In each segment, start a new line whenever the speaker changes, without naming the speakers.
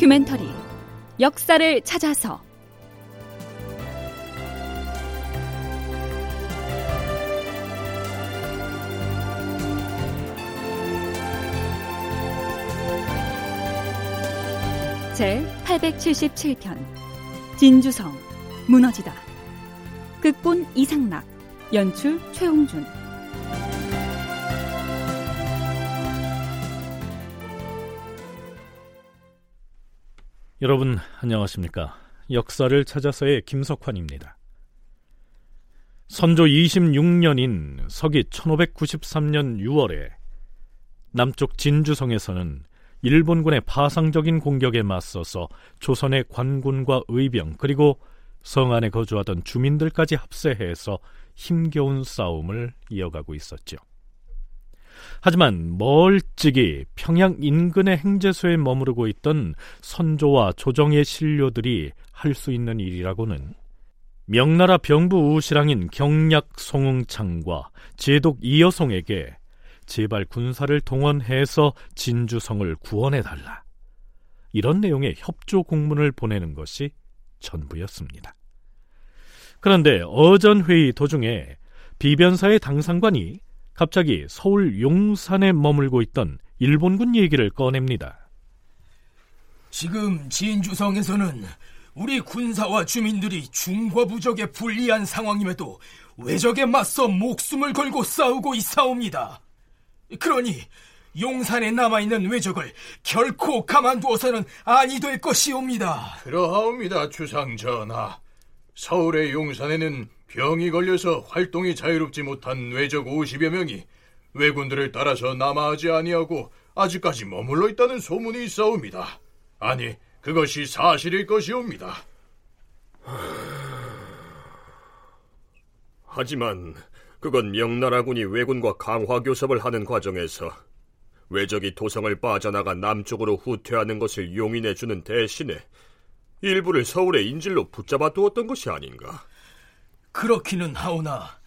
다큐멘터리 역사를 찾아서. 제 877편 진주성 무너지다. 극본 이상락 연출 최홍준
여러분 안녕하십니까? 역사를 찾아서의 김석환입니다. 선조 26년인 서기 1593년 6월에 남쪽 진주성에서는 일본군의 파상적인 공격에 맞서서 조선의 관군과 의병 그리고 성 안에 거주하던 주민들까지 합세해서 힘겨운 싸움을 이어가고 있었죠. 하지만 멀찍이 평양 인근의 행제소에 머무르고 있던 선조와 조정의 신료들이 할 수 있는 일이라고는 명나라 병부 우시랑인 경략 송응창과 제독 이여송에게 제발 군사를 동원해서 진주성을 구원해달라. 이런 내용의 협조 공문을 보내는 것이 전부였습니다. 그런데 어전회의 도중에 비변사의 당상관이 갑자기 서울 용산에 머물고 있던 일본군 얘기를 꺼냅니다.
지금 진주성에서는 우리 군사와 주민들이 중과 부적에 불리한 상황임에도 외적에 맞서 목숨을 걸고 싸우고 있사옵니다. 그러니 용산에 남아있는 외적을 결코 가만두어서는 아니 될 것이옵니다.
그러하옵니다, 주상 전하. 서울의 용산에는 병이 걸려서 활동이 자유롭지 못한 외적 50여 명이 왜군들을 따라서 남아하지 아니하고 아직까지 머물러 있다는 소문이 있사옵니다. 아니, 그것이 사실일 것이옵니다.
하지만 그건 명나라군이 왜군과 강화 교섭을 하는 과정에서 왜적이 도성을 빠져나가 남쪽으로 후퇴하는 것을 용인해 주는 대신에 일부를 서울의 인질로 붙잡아 두었던 것이 아닌가?
그렇기는 하오나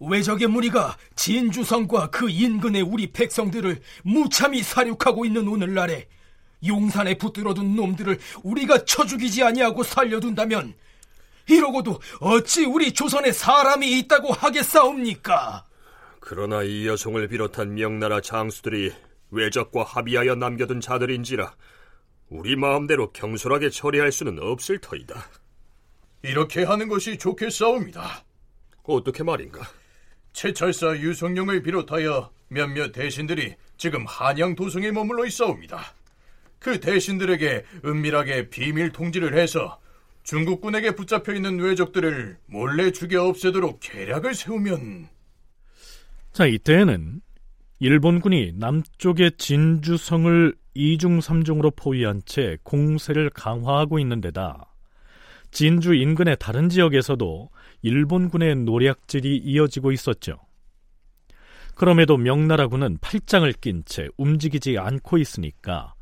왜적의 무리가 진주성과 그 인근의 우리 백성들을 무참히 사륙하고 있는 오늘날에 용산에 붙들어둔 놈들을 우리가 쳐 죽이지 아니하고 살려둔다면 이러고도 어찌 우리 조선에 사람이 있다고 하겠사옵니까?
그러나 이 여성을 비롯한 명나라 장수들이 외적과 합의하여 남겨둔 자들인지라 우리 마음대로 경솔하게 처리할 수는 없을 터이다.
이렇게 하는 것이 좋겠사옵니다.
어떻게 말인가?
최철사 유성룡을 비롯하여 몇몇 대신들이 지금 한양 도성에 머물러 있사옵니다. 그 대신들에게 은밀하게 비밀 통지를 해서 중국군에게 붙잡혀 있는 외적들을 몰래 죽여 없애도록 계략을 세우면
자 이때에는 일본군이 남쪽의 진주성을 이중삼중으로 포위한 채 공세를 강화하고 있는 데다 진주 인근의 다른 지역에서도 일본군의 노략질이 이어지고 있었죠. 그럼에도 명나라군은 팔짱을 낀 채 움직이지 않고 있으니까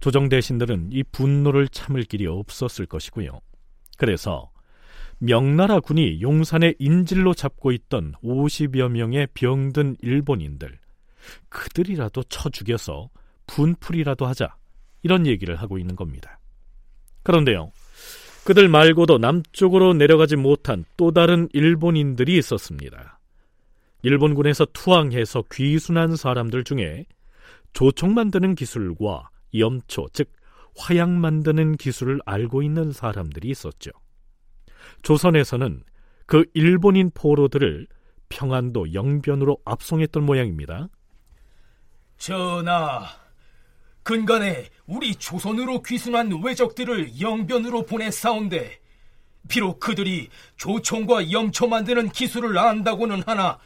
조정 대신들은 이 분노를 참을 길이 없었을 것이고요. 그래서 명나라 군이 용산의 인질로 잡고 있던 50여 명의 병든 일본인들 그들이라도 쳐 죽여서 분풀이라도 하자 이런 얘기를 하고 있는 겁니다. 그런데요. 그들 말고도 남쪽으로 내려가지 못한 또 다른 일본인들이 있었습니다. 일본군에서 투항해서 귀순한 사람들 중에 조총 만드는 기술과 염초, 즉 화약 만드는 기술을 알고 있는 사람들이 있었죠. 조선에서는 그 일본인 포로들을 평안도 영변으로 압송했던 모양입니다.
전하, 근간에 우리 조선으로 귀순한 외적들을 영변으로 보내싸운데 비록 그들이 조총과 염초 만드는 기술을 안다고는 하나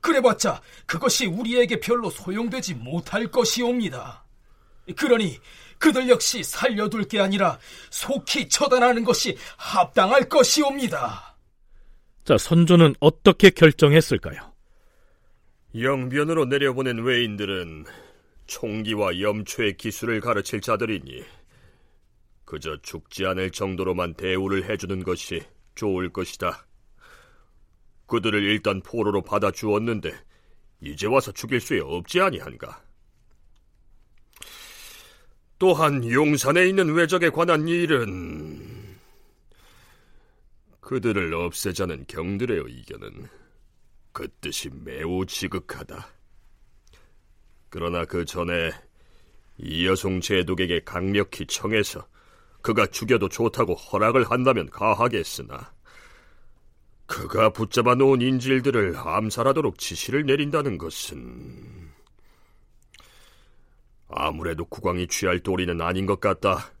그래봤자 그것이 우리에게 별로 소용되지 못할 것이옵니다. 그러니 그들 역시 살려둘 게 아니라 속히 처단하는 것이 합당할 것이옵니다.
자, 선조는 어떻게 결정했을까요?
영변으로 내려보낸 외인들은 총기와 염초의 기술을 가르칠 자들이니 그저 죽지 않을 정도로만 대우를 해주는 것이 좋을 것이다. 그들을 일단 포로로 받아 주었는데 이제 와서 죽일 수 없지 아니한가? 또한 용산에 있는 외적에 관한 일은 그들을 없애자는 경들의 의견은 그 뜻이 매우 지극하다. 그러나 그 전에 이 여송 제독에게 강력히 청해서 그가 죽여도 좋다고 허락을 한다면 가하겠으나 그가 붙잡아 놓은 인질들을 암살하도록 지시를 내린다는 것은 아무래도 국왕이 취할 도리는 아닌 것 같다.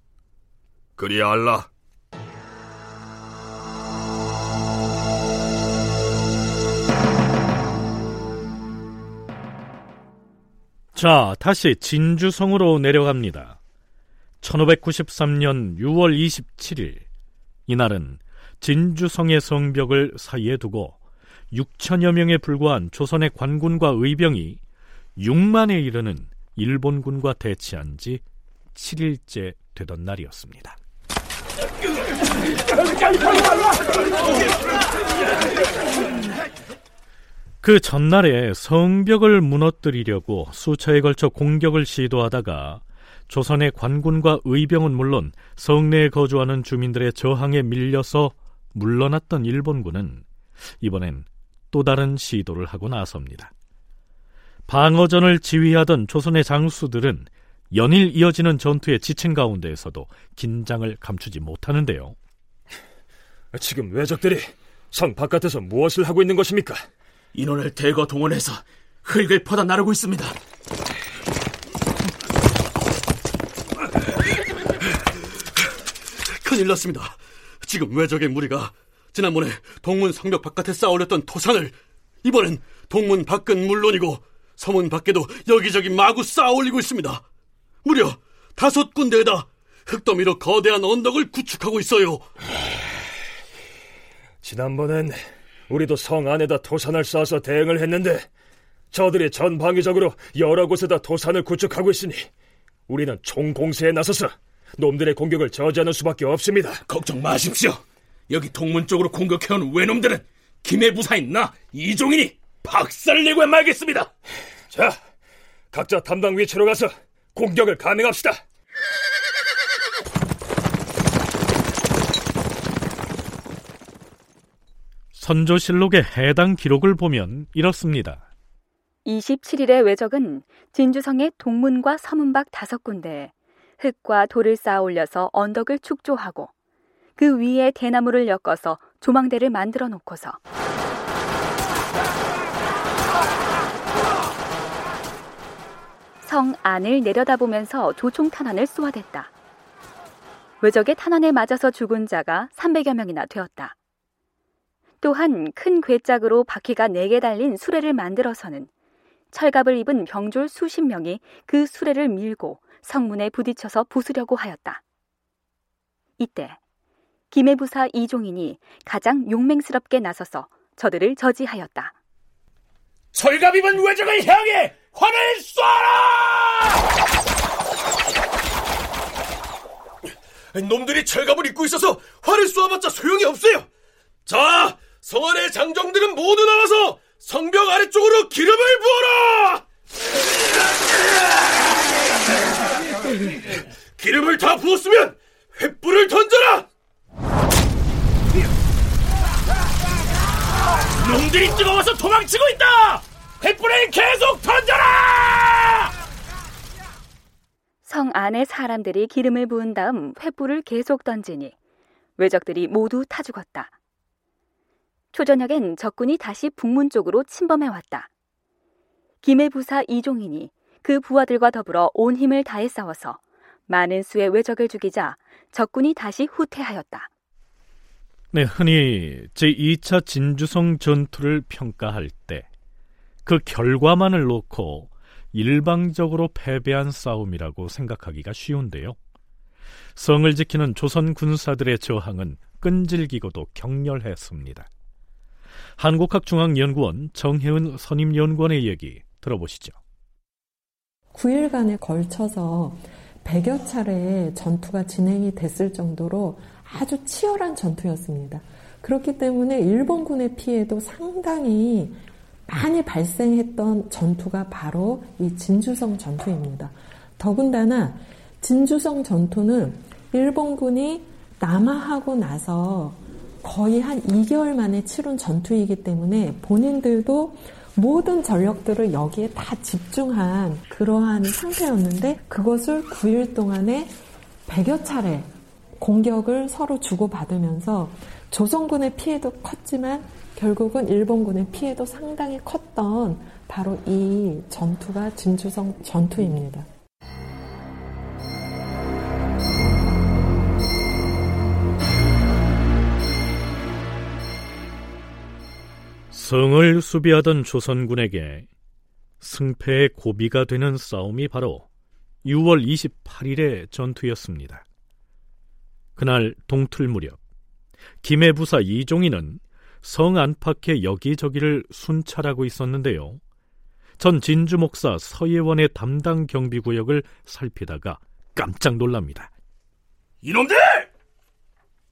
그리 알라.
자, 다시 진주성으로 내려갑니다. 1593년 6월 27일, 이날은 진주성의 성벽을 사이에 두고 6천여 명에 불과한 조선의 관군과 의병이 6만에 이르는 일본군과 대치한 지 7일째 되던 날이었습니다. 그 전날에 성벽을 무너뜨리려고 수차에 걸쳐 공격을 시도하다가 조선의 관군과 의병은 물론 성내에 거주하는 주민들의 저항에 밀려서 물러났던 일본군은 이번엔 또 다른 시도를 하고 나섭니다. 방어전을 지휘하던 조선의 장수들은 연일 이어지는 전투의 지친 가운데에서도 긴장을 감추지 못하는데요.
지금 왜적들이 성 바깥에서 무엇을 하고 있는 것입니까?
인원을 대거 동원해서 흙을 퍼다 나르고 있습니다. 큰일 났습니다. 지금 외적의 무리가 지난번에 동문 성벽 바깥에 쌓아올렸던 토산을 이번엔 동문 밖은 물론이고 서문 밖에도 여기저기 마구 쌓아올리고 있습니다. 무려 다섯 군데에다 흙더미로 거대한 언덕을 구축하고 있어요.
지난번엔 우리도 성 안에다 토산을 쌓아서 대응을 했는데 저들이 전방위적으로 여러 곳에다 토산을 구축하고 있으니 우리는 총공세에 나서서 놈들의 공격을 저지하는 수밖에 없습니다.
걱정 마십시오. 여기 동문 쪽으로 공격해온 외놈들은 김해 부사인 나 이종인이 박살을 내고 말겠습니다.
자, 각자 담당 위치로 가서 공격을 감행합시다.
선조실록의 해당 기록을 보면 이렇습니다.
27일의 외적은 진주성의 동문과 서문 밖 다섯 군데에 흙과 돌을 쌓아 올려서 언덕을 축조하고 그 위에 대나무를 엮어서 조망대를 만들어 놓고서 성 안을 내려다보면서 조총 탄환을 쏘아댔다. 외적의 탄환에 맞아서 죽은 자가 300여 명이나 되었다. 또한 큰 괴짝으로 바퀴가 4개 달린 수레를 만들어서는 철갑을 입은 병졸 수십 명이 그 수레를 밀고 성문에 부딪혀서 부수려고 하였다. 이때 김해부사 이종인이 가장 용맹스럽게 나서서 저들을 저지하였다.
철갑 입은 외적을 향해 활을 쏴라! 놈들이 철갑을 입고 있어서 활을 쏘아봤자 소용이 없어요. 자, 성 안의 장정들은 모두 나와서 성벽 아래쪽으로 기름을 부어라! 기름을 다 부었으면 횃불을 던져라! 놈들이 뜨거워서 도망치고 있다! 횃불을 계속 던져라!
성 안에 사람들이 기름을 부은 다음 횃불을 계속 던지니 외적들이 모두 타 죽었다. 초저녁엔 적군이 다시 북문 쪽으로 침범해 왔다. 김해 부사 이종인이 그 부하들과 더불어 온 힘을 다해 싸워서 많은 수의 외적을 죽이자 적군이 다시 후퇴하였다.
네, 흔히 제2차 진주성 전투를 평가할 때 그 결과만을 놓고 일방적으로 패배한 싸움이라고 생각하기가 쉬운데요. 성을 지키는 조선 군사들의 저항은 끈질기고도 격렬했습니다. 한국학중앙연구원 정혜은 선임연구원의 얘기 들어보시죠.
9일간에 걸쳐서 100여 차례의 전투가 진행이 됐을 정도로 아주 치열한 전투였습니다. 그렇기 때문에 일본군의 피해도 상당히 많이 발생했던 전투가 바로 이 진주성 전투입니다. 더군다나 진주성 전투는 일본군이 남하하고 나서 거의 한 2개월 만에 치룬 전투이기 때문에 본인들도 모든 전력들을 여기에 다 집중한 그러한 상태였는데 그것을 9일 동안에 100여 차례 공격을 서로 주고받으면서 조선군의 피해도 컸지만 결국은 일본군의 피해도 상당히 컸던 바로 이 전투가 진주성 전투입니다.
성을 수비하던 조선군에게 승패의 고비가 되는 싸움이 바로 6월 28일의 전투였습니다. 그날 동틀 무렵 김해 부사 이종희는 성 안팎의 여기저기를 순찰하고 있었는데요. 전 진주 목사 서예원의 담당 경비 구역을 살피다가 깜짝 놀랍니다.
이놈들!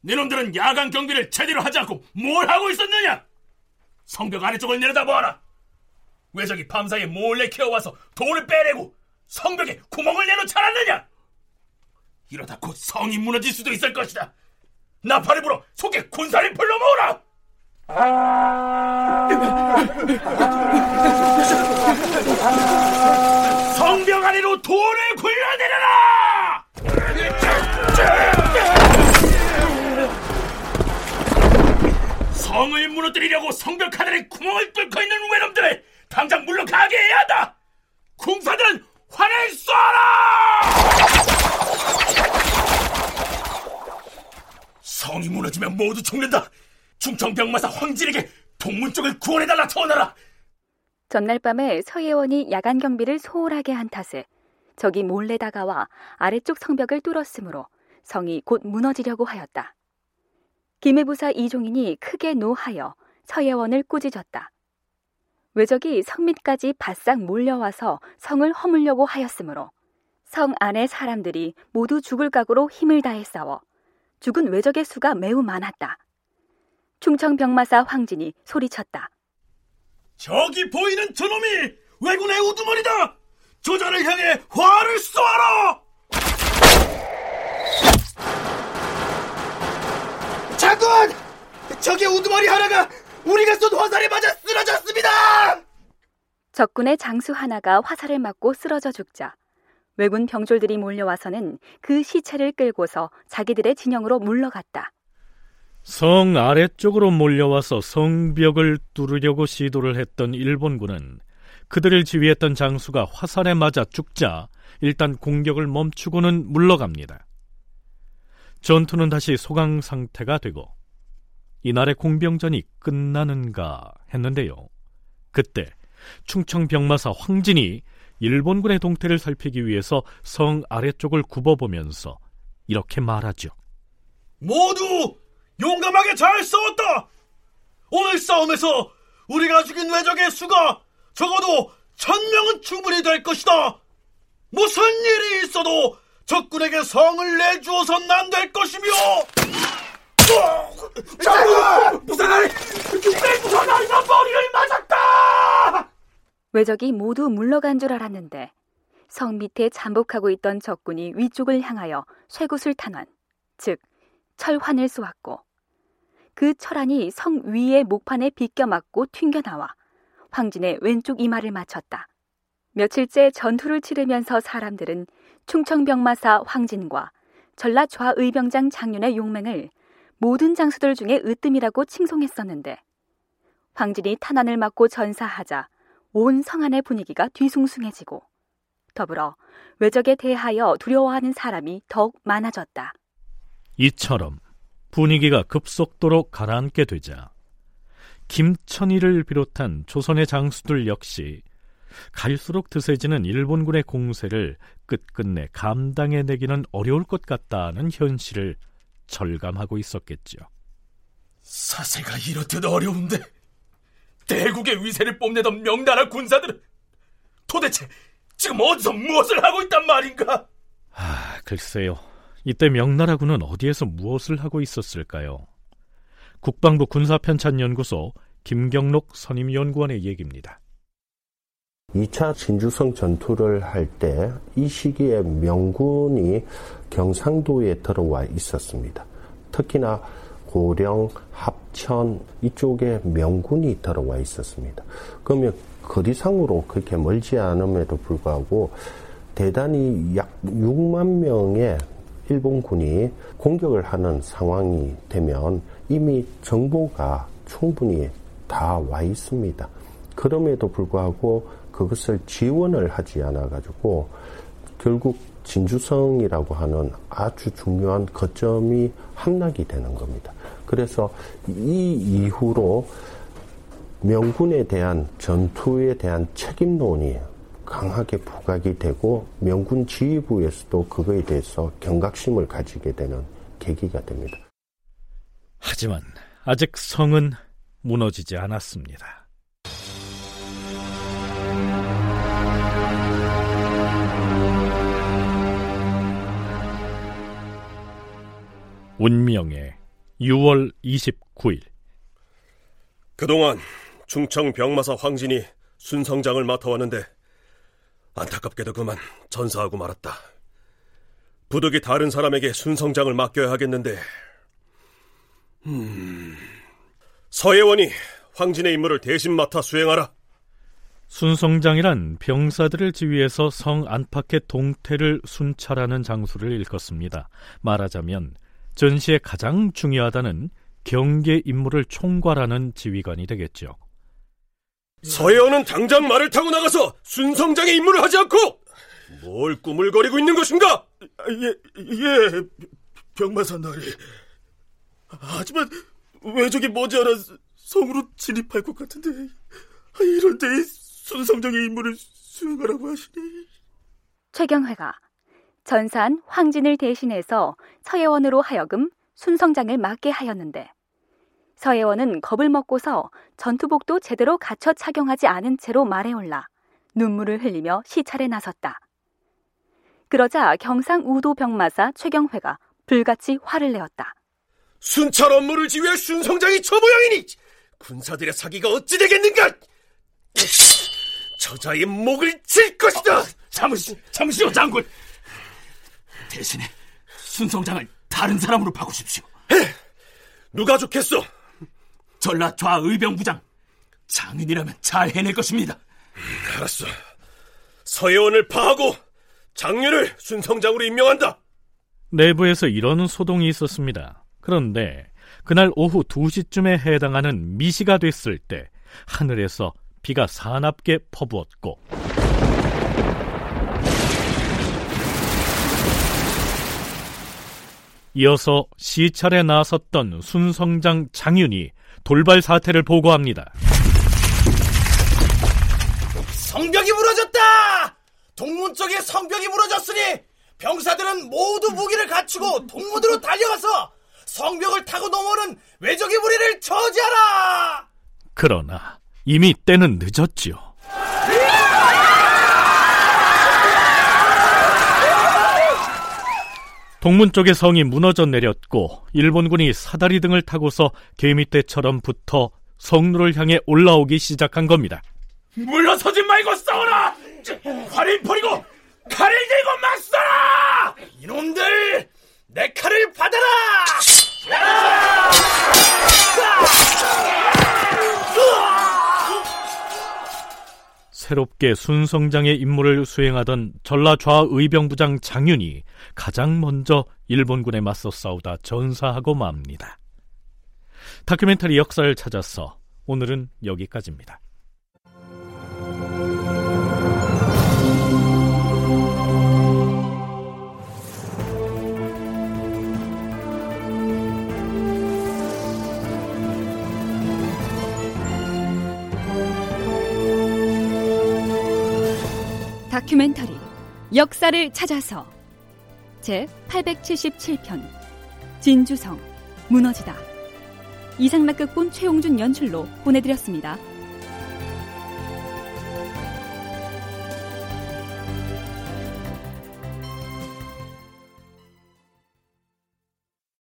니놈들은 야간 경비를 제대로 하지 않고 뭘 하고 있었느냐? 성벽 아래쪽을 내려다 보아라. 왜저기 밤사이에 몰래 키워와서 돌을 빼내고 성벽에 구멍을 내놓지 않았느냐? 이러다 곧 성이 무너질 수도 있을 것이다. 나팔을 불어 속에 군사를 불러 모으라! 성벽 아래로 돌을 굴려내려라! 성을 무너뜨리려고 성벽 하늘에 구멍을 뚫고 있는 외놈들을 당장 물러가게 해야 한다! 궁사들은 활을 쏘아라! 성이 무너지면 모두 죽는다! 충청병마사 황진에게 동문 쪽을 구원해달라 전하라!
전날 밤에 서예원이 야간 경비를 소홀하게 한 탓에 적이 몰래 다가와 아래쪽 성벽을 뚫었으므로 성이 곧 무너지려고 하였다. 김해부사 이종인이 크게 노하여 서예원을 꾸짖었다. 외적이 성 밑까지 바싹 몰려와서 성을 허물려고 하였으므로 성 안의 사람들이 모두 죽을 각오로 힘을 다해 싸워 죽은 외적의 수가 매우 많았다. 충청병마사 황진이 소리쳤다.
저기 보이는 저놈이 왜군의 우두머리다! 조자를 향해 화를 쏘아라!
장군! 적의 우두머리 하나가 우리가 쏜 화살에 맞아 쓰러졌습니다!
적군의 장수 하나가 화살을 맞고 쓰러져 죽자 왜군 병졸들이 몰려와서는 그 시체를 끌고서 자기들의 진영으로 물러갔다.
성 아래쪽으로 몰려와서 성벽을 뚫으려고 시도를 했던 일본군은 그들을 지휘했던 장수가 화살에 맞아 죽자 일단 공격을 멈추고는 물러갑니다. 전투는 다시 소강 상태가 되고 이날의 공병전이 끝나는가 했는데요. 그때 충청 병마사 황진이 일본군의 동태를 살피기 위해서 성 아래쪽을 굽어보면서 이렇게 말하죠.
모두 용감하게 잘 싸웠다! 오늘 싸움에서 우리가 죽인 외적의 수가 적어도 천명은 충분히 될 것이다! 무슨 일이 있어도 적군에게 성을 내주어선 안될 것이며! 장군! 무사나리! 내 무사나리가 머리를 맞았다!
외적이 모두 물러간 줄 알았는데 성 밑에 잠복하고 있던 적군이 위쪽을 향하여 쇠구슬 탄환, 즉 철환을 쏘았고 그 철환이 성 위의 목판에 비껴 맞고 튕겨나와 황진의 왼쪽 이마를 맞췄다. 며칠째 전투를 치르면서 사람들은 충청병마사 황진과 전라 좌의병장 장윤의 용맹을 모든 장수들 중에 으뜸이라고 칭송했었는데 황진이 탄환을 맞고 전사하자 온 성안의 분위기가 뒤숭숭해지고 더불어 외적에 대하여 두려워하는 사람이 더욱 많아졌다.
이처럼 분위기가 급속도로 가라앉게 되자 김천희를 비롯한 조선의 장수들 역시 갈수록 드세지는 일본군의 공세를 끝끝내 감당해내기는 어려울 것 같다는 현실을 절감하고 있었겠죠.
사세가 이렇듯 어려운데 대국의 위세를 뽐내던 명나라 군사들은 도대체 지금 어디서 무엇을 하고 있단 말인가?
아, 글쎄요. 이때 명나라군은 어디에서 무엇을 하고 있었을까요? 국방부 군사편찬연구소 김경록 선임연구원의 얘기입니다.
2차 진주성 전투를 할 때 이 시기에 명군이 경상도에 들어와 있었습니다. 특히나 고령, 합천 이쪽에 명군이 들어와 있었습니다. 그러면 거리상으로 그렇게 멀지 않음에도 불구하고 대단히 약 6만 명의 일본군이 공격을 하는 상황이 되면 이미 정보가 충분히 다 와 있습니다. 그럼에도 불구하고 그것을 지원을 하지 않아 가지고 결국 진주성이라고 하는 아주 중요한 거점이 함락이 되는 겁니다. 그래서 이 이후로 명군에 대한 전투에 대한 책임론이 강하게 부각이 되고 명군 지휘부에서도 그거에 대해서 경각심을 가지게 되는 계기가 됩니다.
하지만 아직 성은 무너지지 않았습니다. 운명의 6월 29일
그동안 충청 병마사 황진이 순성장을 맡아왔는데 안타깝게도 그만 전사하고 말았다. 부득이 다른 사람에게 순성장을 맡겨야 하겠는데 음... 서예원이 황진의 임무를 대신 맡아 수행하라.
순성장이란 병사들을 지휘해서 성 안팎의 동태를 순찰하는 장소를 일컫습니다. 말하자면 전시에 가장 중요하다는 경계 임무를 총괄하는 지휘관이 되겠죠.
서예원은 당장 말을 타고 나가서 순성장의 임무를 하지 않고 뭘 꾸물거리고 있는 것인가?
예, 예, 병마사 나리. 하지만 왜적이 머지않아 성으로 진입할 것 같은데 이런데 순성장의 임무를 수행하라고 하시니
최경회가 전산 황진을 대신해서 서예원으로 하여금 순성장을 맡게 하였는데 서예원은 겁을 먹고서 전투복도 제대로 갖춰 착용하지 않은 채로 말에 올라 눈물을 흘리며 시찰에 나섰다. 그러자 경상 우도 병마사 최경회가 불같이 화를 내었다.
순찰 업무를 지휘할 순성장이 저 모양이니 군사들의 사기가 어찌 되겠는가? 저자의 목을 칠 것이다. 어,
잠시, 잠시요, 장군. 대신에 순성장을 다른 사람으로 바꾸십시오.
에, 누가 좋겠소?
전라 좌의병부장 장인이라면 잘 해낼 것입니다.
음, 알았어. 서예원을 파하고 장윤을 순성장으로 임명한다.
내부에서 이런 소동이 있었습니다. 그런데 그날 오후 2시쯤에 해당하는 미시가 됐을 때 하늘에서 비가 사납게 퍼부었고 이어서 시찰에 나섰던 순성장 장윤이 돌발 사태를 보고합니다.
성벽이 무너졌다! 동문 쪽에 성벽이 무너졌으니 병사들은 모두 무기를 갖추고 동문으로 달려가서 성벽을 타고 넘어오는 외적의 무리를 저지하라!
그러나 이미 때는 늦었지요. 동문 쪽의 성이 무너져 내렸고 일본군이 사다리 등을 타고서 개미떼처럼 붙어 성루를 향해 올라오기 시작한 겁니다.
물러서지 말고 싸워라! 활을 버리고 칼을 들고 맞서라!
이놈들! 내 칼을 받아라!
새롭게 순성장의 임무를 수행하던 전라 좌 의병부장 장윤이 가장 먼저 일본군에 맞서 싸우다 전사하고 맙니다. 다큐멘터리 역사를 찾아서 오늘은 여기까지입니다.
다큐멘터리 역사를 찾아서 제 877편 진주성 무너지다 이상락극본 최용준 연출로 보내드렸습니다.